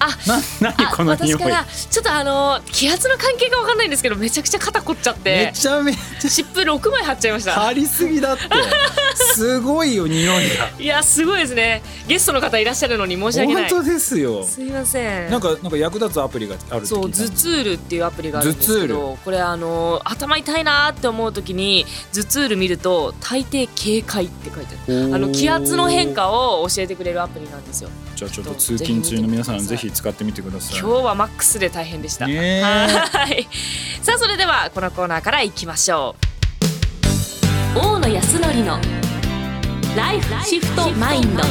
あな何この匂い？私からちょっとあの気圧の関係がわかんないんですけどめちゃくちゃ肩凝っちゃっめてちゃめち湿布6枚貼っちゃいました。ゃ張りすぎだって。すごいよ匂いが。いやすごいですね。ゲストの方いらっしゃるのに申し訳ない。本当ですよ。すいません。なんかなんか役立つアプリがあるそう頭痛ルっていうアプリがあるんですけ頭どこれあの頭痛いなーって思う時に頭痛ル見ると大抵警戒って書いてある。あの気圧の変化を教えてくれるアプリなんですよじゃあちょっと通勤中の皆さんぜひ使ってみてください。今日はマックスで大変でした、ねえ。はい。さあそれではこのコーナーからいきましょう。大野康則のライフシフトマインド。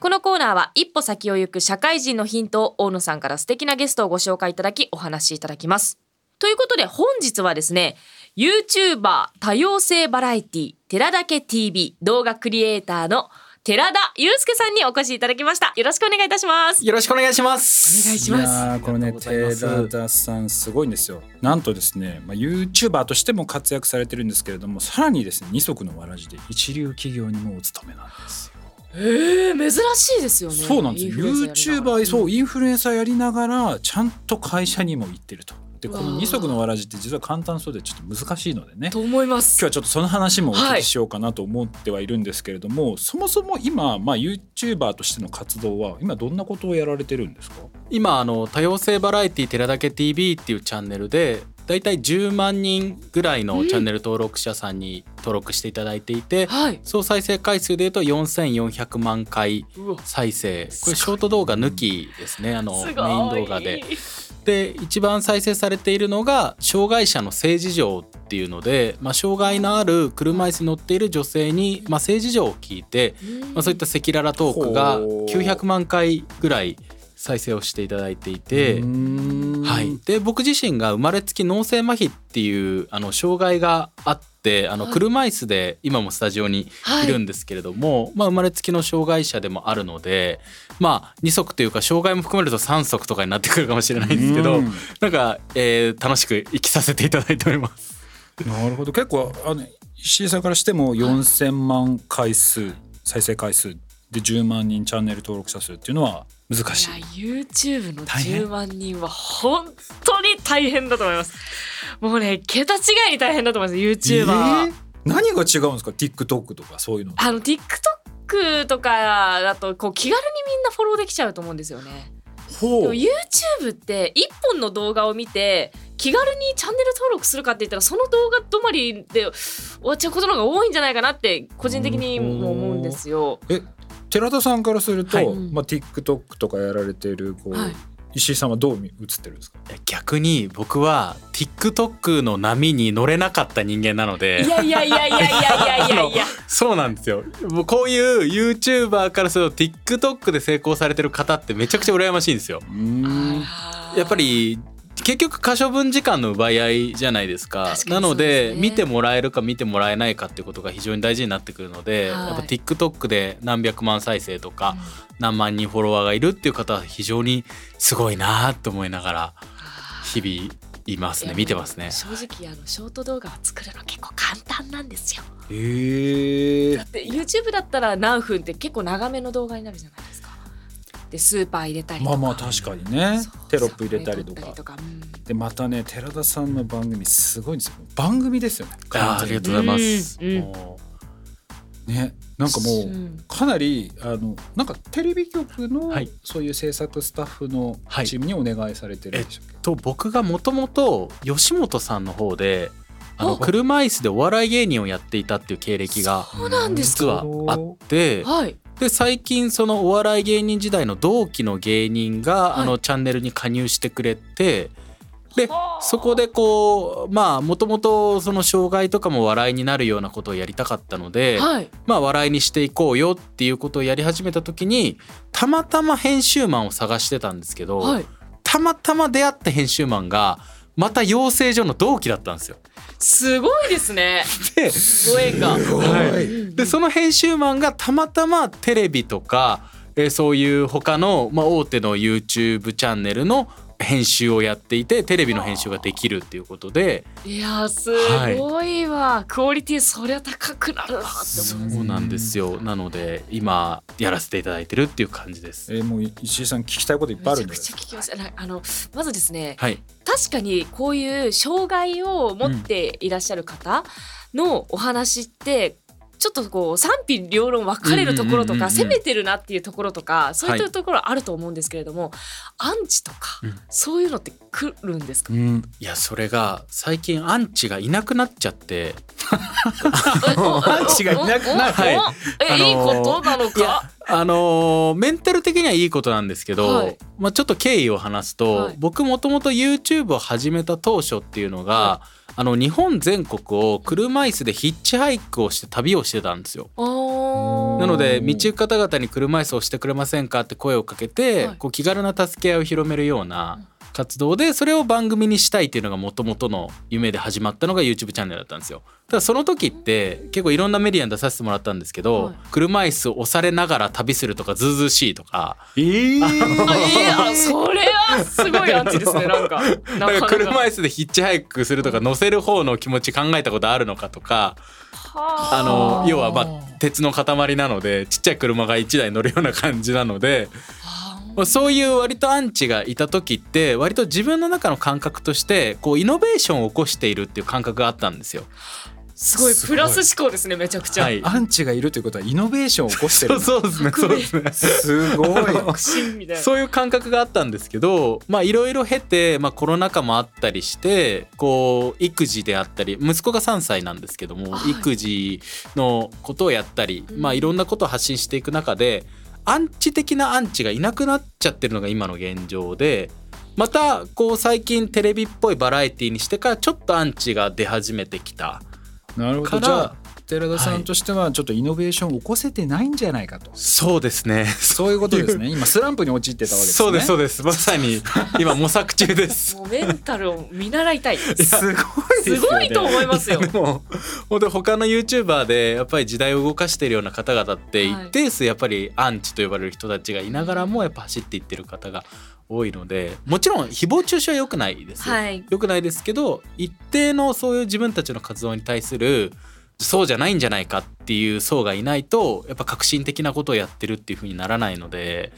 このコーナーは一歩先を行く社会人のヒントを大野さんから素敵なゲストをご紹介いただきお話しいただきます。ということで本日はですね YouTuber 多様性バラエティ寺だけ TV 動画クリエイターの寺田祐介さんにお越しいただきました。よろしくお願いいたします。よろしくお願いします。お願いしいます。やーこのねありがとうございます寺田さんすごいんですよなんとですね、まあ、YouTuber としても活躍されてるんですけれどもさらにですね二足のわらじで一流企業にもお勤めなんですよええ珍しいですよね。そうなんですよ YouTuber そうインフルエンサーやりながらちゃんと会社にも行ってるとでこの二足のわらじって実は簡単そうでちょっと難しいのでねと思います。今日はちょっとその話もお聞きしようかなと思ってはいるんですけれども、そもそも今、まあ、YouTuber としての活動は今どんなことをやられてるんですか？今あの多様性バラエティ寺だけ TV っていうチャンネルでだいたい10万人ぐらいのチャンネル登録者さんに登録していただいていて、はい。総再生回数でいうと4400万回再生これショート動画抜きですねあのメイン動画で。で一番再生されているのが障害者の性事情っていうので、まあ、障害のある車椅子に乗っている女性に、まあ、性事情を聞いて、まあ、そういった赤裸々トークがほう。900万回ぐらい再生をしていただいていて、はい、で僕自身が生まれつき脳性麻痺っていうあの障害があってあのはい。車椅子で今もスタジオにい。るんですけれども、まあ、生まれつきの障害者でもあるので、まあ、2足というか障害も含めると3足とかになってくるかもしれないんですけど、うん。なんか、えー楽しく生きさせていただいております。なるほど。結構あの石井さんからしても4,000万回数再生回数で10万人チャンネル登録者数っていうのは難しい。いや YouTube の大変。10万人は本当に大変だと思います。もうね桁違いに大変だと思います YouTuber は、えー？何が違うんですか？TikTok とかそういうの。あの TikTok とかだとこう気軽にみんなフォローできちゃうと思うんですよね。ほう。YouTube って一本の動画を見て気軽にチャンネル登録するかって言ったらその動画止まりで終わっちゃうことの方が多いんじゃないかなって個人的にも思うんですよ。え寺田さんからすると、はい、まあ、TikTok とかやられてるこう、はい、石井さんはどう映ってるんですか？逆に僕は TikTok の波に乗れなかった人間なので。いやいやいやいやいやいやいやそうなんですよ。もうこういう YouTuber からすると TikTok で成功されてる方ってめちゃくちゃ羨ましいんですよ。やっぱり結局可処分時間の奪い合いじゃないですか。確かになので見てもらえるか見てもらえないかっていうことが非常に大事になってくるので、はい。やっぱ TikTok で何百万再生とか何万人フォロワーがいるっていう方は非常にすごいなと思いながら日々いますね。見てますね。正直あのショート動画を作るの結構簡単なんですよ。へえだって YouTube だったら何分って結構長めの動画になるじゃないですか。でスーパー入れたりとか。まあまあ確かにね。テロップ入れたりとか。撮ったりとか。うん。でまたね寺田さんの番組すごいんですよ。番組ですよね。あーありがとうございます、うんうん。もねなんかもううん。かなりあのなんかテレビ局のはい。そういう制作スタッフのはい。チームにお願いされてるんでしょうと僕がもともと吉本さんの方であのあ。車椅子でお笑い芸人をやっていたっていう経歴がそうなんです実はあってはい。で最近そのお笑い芸人時代の同期の芸人がはいあのチャンネルに加入してくれてではあそこでこうまあもともとその障害とかも笑いになるようなことをやりたかったので、はい。まあ笑いにしていこうよっていうことをやり始めた時にたまたま編集マンを探してたんですけど、はい。たまたま出会った編集マンがまた養成所の同期だったんですよ。すごいですね。でご縁が。はい、でその編集マンがたまたまテレビとか、えーそういう他の、まあ、大手の YouTube チャンネルの編集をやっていてテレビの編集ができるっていうことで。いやすごいわ、クオリティそりゃ高くなるなって思いますそうなんですよ。なので今やらせていただいてるっていう感じです。えーもう石井さん聞きたいこといっぱいあるんで。めちゃくちゃ聞きます。なあのまずですねはい、確かにこういう障害を持っていらっしゃる方のお話って、ちょっとこう賛否両論分かれるところとか攻めてるなっていうところとかそういったところあると思うんですけれども、アンチとか、うん。そういうのって来るんですか、うん。いやそれが最近アンチがいなくなっちゃって。アンチがいなくなるえ、あのーいいことなのかあのーメンタル的にはいいことなんですけど、はいまあ、ちょっと経緯を話すと、はい僕もともと YouTube を始めた当初っていうのが、はあの日本全国を車椅子でヒッチハイクをして旅をしてたんですよ。なので道行く方々に車椅子をしてくれませんかって声をかけて、はいこう気軽な助け合いを広めるような活動でそれを番組にしたいっていうのがもともとの夢で始まったのが YouTube チャンネルだったんですよ。ただその時って結構いろんなメディアに出させてもらったんですけど、はい。車椅子を押されながら旅するとかずうしいとか。えー。あいやそれはすごいアンチですねなんか。ななんかか車椅子でヒッチハイクするとか乗せる方の気持ち考えたことあるのかとかあ。あの要はまあ鉄の塊なのでちっちゃい車が1台乗るような感じなので。まあそういう割とアンチがいた時って割と自分の中の感覚としてこうイノベーションを起こしているっていう感覚があったんですよ。すごいプラス思考ですねめちゃくちゃ、はい。アンチがいるということはイノベーションを起こしてる。そうそうですね そうですね。すごい。革新みたい。なそういう感覚があったんですけどまあいろいろ経て、まあ、コロナ禍もあったりしてこう育児であったり息子が3歳なんですけども、はい。育児のことをやったり、うん。まあいろんなことを発信していく中でアンチ的なアンチがいなくなっちゃってるのが今の現状で。またこう最近テレビっぽいバラエティにしてからちょっとアンチが出始めてきたなるほどじゃあ寺田さんとしてはちょっとイノベーションを起こせてないんじゃないかと。そうですね。そういうことですね。今スランプに陥ってたわけですね。そうです。そうです。まさに今模索中です。もうメンタルを見習いたい。すごいね。すごいと思いますよ。でも本当に他の YouTuber でやっぱり時代を動かしているような方々ってはい一定数やっぱりアンチと呼ばれる人たちがいながらもやっぱ走っていってる方が多いのでもちろん誹謗中傷は良くないですよ、はい。良くないですけど一定のそういう自分たちの活動に対するそうじゃないんじゃないかっていう層がいないとやっぱ革新的なことをやってるっていう風にならないので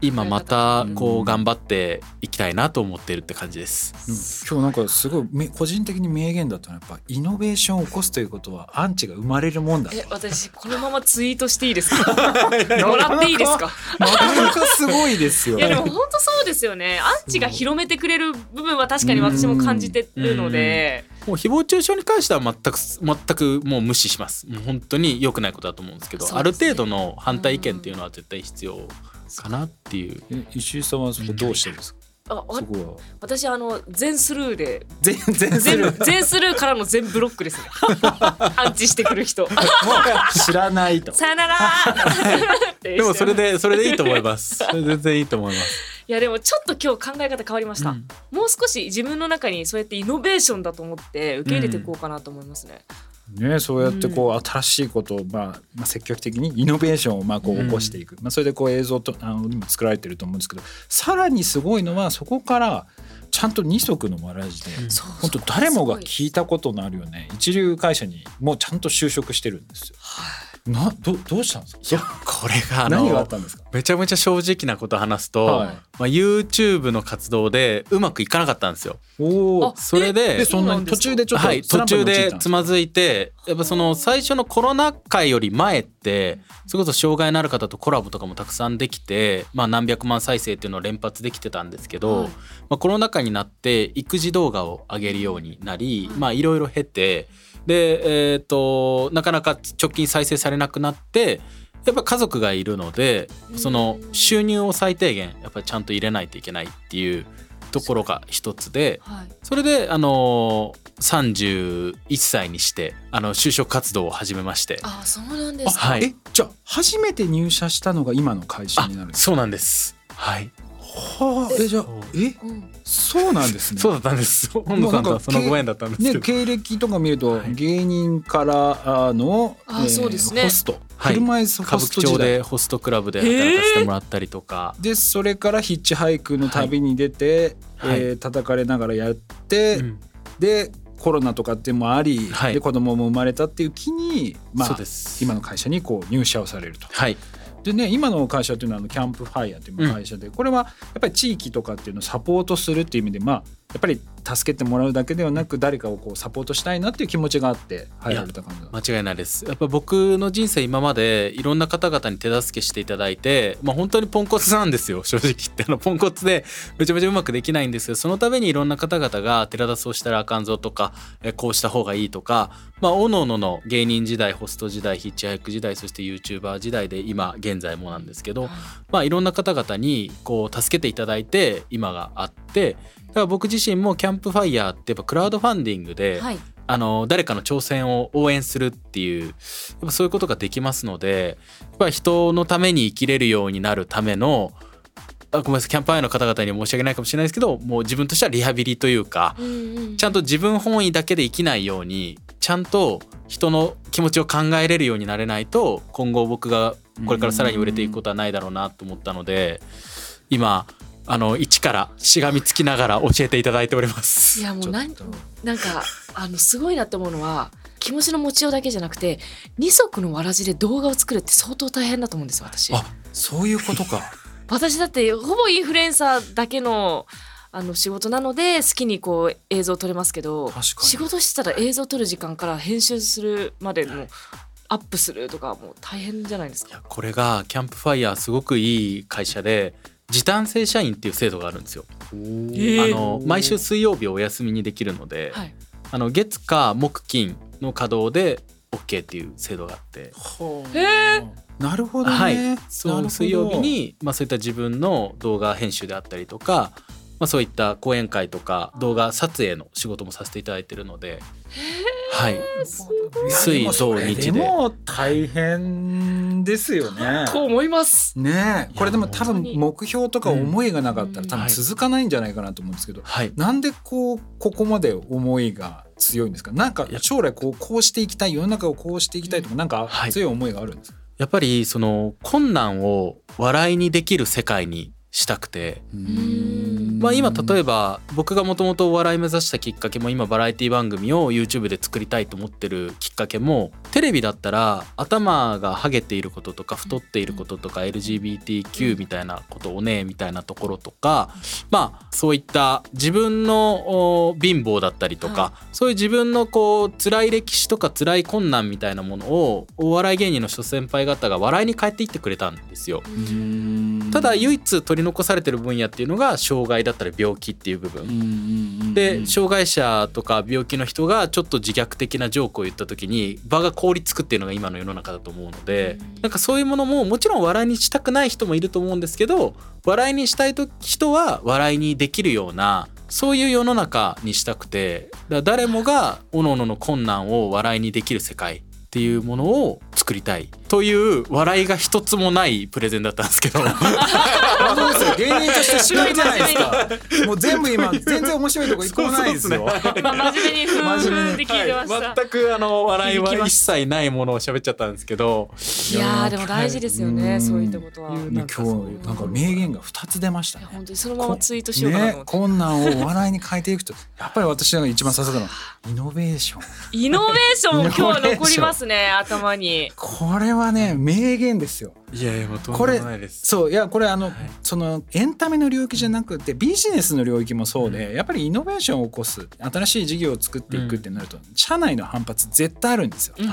今またこう頑張っていきたいなと思ってるって感じです。うん。今日なんかすごいめ個人的に名言だったのはやっぱイノベーションを起こすということはアンチが生まれるもんだと。え私このままツイートしていいですか？もらっていいですか？なかなかすごいですよ。いやでも本当そうですよね。アンチが広めてくれる部分は確かに私も感じてるのでもう誹謗中傷に関しては全く全くもう無視します。もう本当に良くないことだと思うんですけどある程度の反対意見っていうのは絶対必要かなっていう。え石井さんはそこどうしてです？かあわそこは。私あの全スルーで。全然全部全スルーからの全ブロックですね。アンチしてくる人。知らないと。さよなら。ででもそれでそれでいいと思います。全然いいと思いますいやでもちょっと今日考え方変わりました、うん。もう少し自分の中にそうやってイノベーションだと思って受け入れていこうかなと思いますね、ね、そうやってこう新しいことを、まあ、まあ積極的にイノベーションをまあこう起こしていく、まあ、それでこう映像とあのにも作られてると思うんですけどさらにすごいのはそこからちゃんと二足のわらじで、うん。本当誰もが聞いたことのあるよね。一流会社にもうちゃんと就職してるんですよ。などどうしたんですか？いやこれがあ何があっのたんですか？めちゃめちゃ正直なこと話すと、はい。まあ、YouTube の活動でうまくいかなかったんですよ。おおあそれででそんなに途中でちょっとはい、途中でつまずいてやっぱその最初のコロナ禍より前ってそれこそ障害のある方とコラボとかもたくさんできて、まあ、何百万再生っていうのを連発できてたんですけど、はい。まあ、コロナ禍になって育児動画を上げるようになりまあいろいろ経てで、えー、となかなか直近再生されなくなってやっぱ家族がいるのでその収入を最低限やっぱりちゃんと入れないといけないっていうところが一つで。はい。それであのー、31歳にしてあの就職活動を始めまして。あそうなんですか、はい。えじゃあ初めて入社したのが今の会社になるんですか？そうなんです。はいはあ。えじゃあえ？うん。そうなんですね。そうだったんです。本野さんとはそのご縁だったんです。けねど、経歴とか見ると、はい。芸人からあのあそうですね。ホスト、はい。車椅子歌舞伎町ホスト時代。でホストクラブで働かせてもらったりとか、でそれからヒッチハイクの旅に出て、はい。えー叩かれながらやって、うん。でコロナとかってもあり、はい。で子供も生まれたっていう気に、まあ今の会社にこう入社をされると。はいでね今の会社っていうのはあのキャンプファイヤーっていう会社で、これはやっぱり地域とかっていうのをサポートするっていう意味でまあやっぱり助けてもらうだけではなく誰かをこうサポートしたいなっていう気持ちがあって入られた感じだ間違いないです。やっぱ僕の人生今までいろんな方々に手助けしていただいて、まあ、本当にポンコツなんですよ。正直言って。あのポンコツでめちゃめちゃうまくできないんですけどそのためにいろんな方々が寺田そうしたらあかんぞとかえこうした方がいいとかまあおのおのの芸人時代ホスト時代ヒッチハイク時代そして YouTuber 時代で今現在もなんですけど、まあ、いろんな方々にこう助けていただいて今があってだから僕自身もキャンプファイヤーってやっぱクラウドファンディングで、はい。あの誰かの挑戦を応援するっていうやっぱそういうことができますのでやっぱり人のために生きれるようになるためのあごめんなさいキャンプファイヤーの方々には申し訳ないかもしれないですけどもう自分としてはリハビリというかうんうん。ちゃんと自分本位だけで生きないようにちゃんと人の気持ちを考えれるようになれないと今後僕がこれからさらに売れていくことはないだろうなと思ったので今あの一からしがみつきながら教えていただいております。いやもうなんなんかあのすごいなって思うのは気持ちの持ちようだけじゃなくて二足のわらじで動画を作るって相当大変だと思うんですよ私。あそういうことか。私だってほぼインフルエンサーだけのあの仕事なので好きにこう映像撮れますけど確かに。仕事してたら映像撮る時間から編集するまでのアップするとかもう大変じゃないですか。いやこれがキャンプファイヤーすごくいい会社で時短正社員っていう制度があるんですよ。ー。あの毎週水曜日お休みにできるので、はい。あの月火木金の稼働で OK っていう制度があって、へなるほどね、はい。そう水曜日に、まあ、そういった自分の動画編集であったりとか、まあ、そういった講演会とか動画撮影の仕事もさせていただいてるので、はい、水土日で。でも大変ですよね。と思います。ねえ。これでも多分目標とか思いがなかったらうん。多分続かないんじゃないかなと思うんですけど、はい、なんでこうここまで思いが強いんですか？なんか将来こうこうしていきたい世の中をこうしていきたいとかなんかはい。強い思いがあるんですか、やっぱりその困難を笑いにできる世界にしたくて、ん。まあ、今例えば僕がもともとお笑い目指したきっかけも今バラエティ番組を YouTube で作りたいと思ってるきっかけもテレビだったら頭がハゲていることとか太っていることとか LGBTQ みたいなことをねみたいなところとかまあそういった自分のお貧乏だったりとか、はそういう自分のこう辛い歴史とか辛い困難みたいなものをお笑い芸人の諸先輩方が笑いに変えていってくれたんですよ。ただ唯一取り残されてる分野っていうのが障害だったり病気っていう部分。で障害者とか病気の人がちょっと自虐的なジョークを言った時に場が凍りつくっていうのが今の世の中だと思うのでうんなんかそういうものももちろん笑いにしたくない人もいると思うんですけど笑いにしたいと人は笑いにできるようなそういう世の中にしたくて誰もが各々の困難を笑いにできる世界っていうものを作りたいという笑いが一つもないプレゼンだったんですけど。本当ですよ。芸人として知らんじゃないですか。もう全部今全然面白いとこ一個もないですよ。まあ真面目に聞いてました、全くあの笑いは一切ないものを喋っちゃったんですけど。いやーでも大事ですよねそういったことは。今日なんか名言が2つ出ましたね。本当にそのままツイートしようかなと思ねって、困難を笑いに変えていくとやっぱり私が一番刺さったのはイノベーション。イノベーションも今日は残りますね頭に。これはね名言ですよ。いやいやもうとんでもないです。そういやこれあの、はい。そのエンタメの領域じゃなくてビジネスの領域もそうで、やっぱりイノベーションを起こす新しい事業を作っていくってなると、社内の反発絶対あるんですよ、うん。だ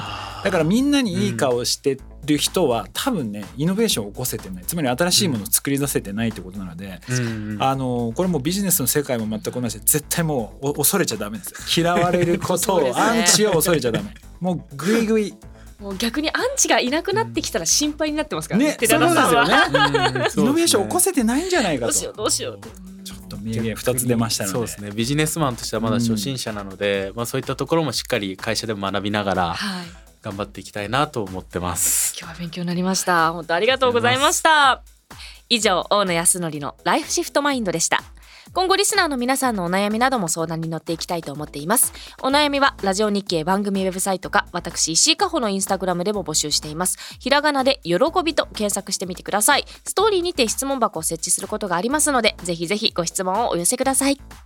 からみんなにいい顔してる人は、多分ねイノベーションを起こせてない。つまり新しいものを作り出せてないってことなので、うん。あのこれもうビジネスの世界も全く同じで絶対もうお恐れちゃダメです。よ嫌われることを、ね。アンチを恐れちゃダメ。もうグイグイもう逆にアンチがいなくなってきたら心配になってますからね。ね寺田さんは。そうですよね うんイノベーションを起こせてないんじゃないかとどうしようどうしよう。ちょっと名言2つ出ましたのでそうですねビジネスマンとしてはまだ初心者なので、まあそういったところもしっかり会社でも学びながらはい。頑張っていきたいなと思ってます今日は勉強になりました。本当ありがとうございました。以上大野康則のライフシフトマインドでした今後リスナーの皆さんのお悩みなども相談に乗っていきたいと思っています。お悩みはラジオ日経番組ウェブサイトか私石井加穂のインスタグラムでも募集しています。ひらがなで喜びと検索してみてください。ストーリーにて質問箱を設置することがありますのでぜひぜひご質問をお寄せください。